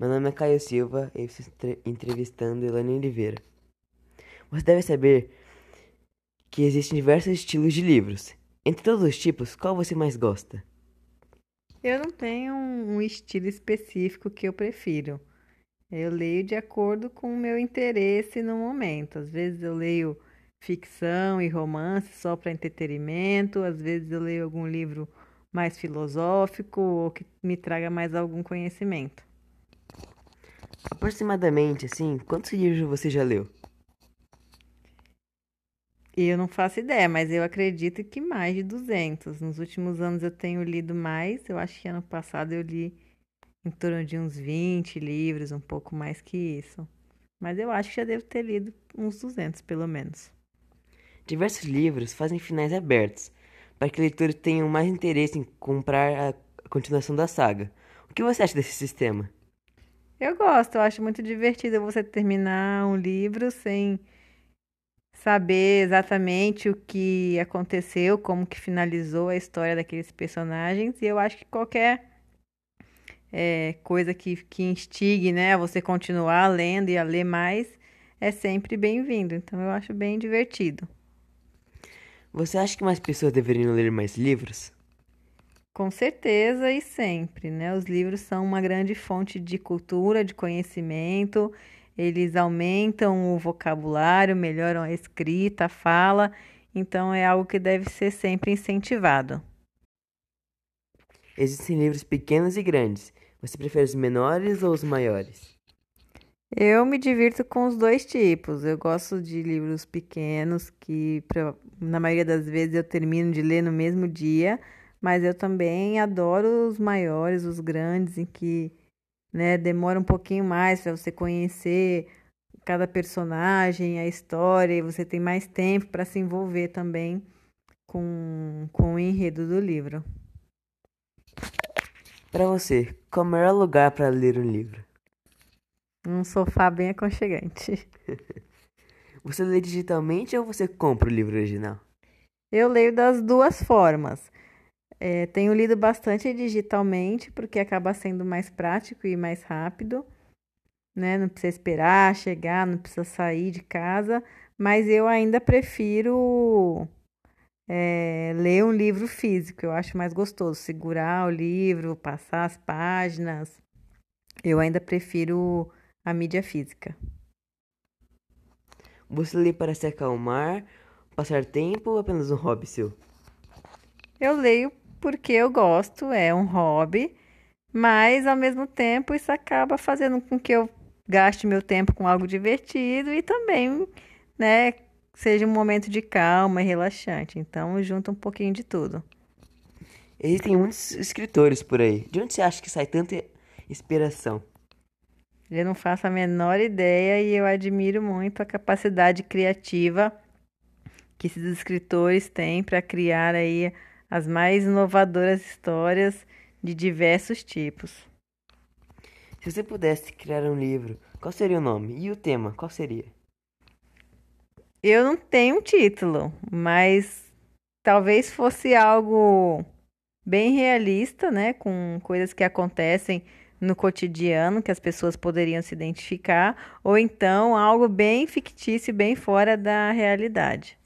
Meu nome é Caio Silva e estou entrevistando Elane Oliveira. Você deve saber que existem diversos estilos de livros. Entre todos os tipos, qual você mais gosta? Eu não tenho um estilo específico que eu prefiro. Eu leio de acordo com o meu interesse no momento. Às vezes eu leio ficção e romance só para entretenimento, às vezes eu leio algum livro mais filosófico ou que me traga mais algum conhecimento. Aproximadamente, assim, quantos livros você já leu? Eu não faço ideia, mas eu acredito que mais de 200. Nos últimos anos eu tenho lido mais. Eu acho que ano passado eu li em torno de uns 20 livros, um pouco mais que isso. Mas eu acho que já devo ter lido uns 200, pelo menos. Diversos livros fazem finais abertos, para que leitores tenham mais interesse em comprar a continuação da saga. O que você acha desse sistema? Eu gosto, eu acho muito divertido você terminar um livro sem saber exatamente o que aconteceu, como que finalizou a história daqueles personagens. E eu acho que qualquer é, coisa que, que instigue né, a você continuar lendo e a ler mais é sempre bem-vindo. Então eu acho bem divertido. Você acha que mais pessoas deveriam ler mais livros? Com certeza e sempre, né? Os livros são uma grande fonte de cultura, de conhecimento eles aumentam o vocabulário, melhoram a escrita, a fala, então é algo que deve ser sempre incentivado. Existem livros pequenos e grandes. Você prefere os menores ou os maiores? Eu me divirto com os dois tipos. Eu gosto de livros pequenos que, na maioria das vezes, eu termino de ler no mesmo dia, mas eu também adoro os maiores, os grandes, em que né? Demora um pouquinho mais para você conhecer cada personagem, a história, e você tem mais tempo para se envolver também com, com o enredo do livro. Para você, qual é o melhor lugar para ler um livro? Um sofá bem aconchegante. você lê digitalmente ou você compra o livro original? Eu leio das duas formas. É, tenho lido bastante digitalmente, porque acaba sendo mais prático e mais rápido. Né? Não precisa esperar chegar, não precisa sair de casa. Mas eu ainda prefiro é, ler um livro físico. Eu acho mais gostoso segurar o livro, passar as páginas. Eu ainda prefiro a mídia física. Você lê para se acalmar, passar tempo ou apenas um hobby seu? Eu leio porque eu gosto, é um hobby, mas ao mesmo tempo isso acaba fazendo com que eu gaste meu tempo com algo divertido e também, né, seja um momento de calma e relaxante. Então, junta um pouquinho de tudo. Existem muitos escritores por aí. De onde você acha que sai tanta inspiração? Eu não faço a menor ideia e eu admiro muito a capacidade criativa que esses escritores têm para criar aí as mais inovadoras histórias de diversos tipos. Se você pudesse criar um livro, qual seria o nome? E o tema, qual seria? Eu não tenho um título, mas talvez fosse algo bem realista, né, com coisas que acontecem no cotidiano que as pessoas poderiam se identificar, ou então algo bem fictício, bem fora da realidade.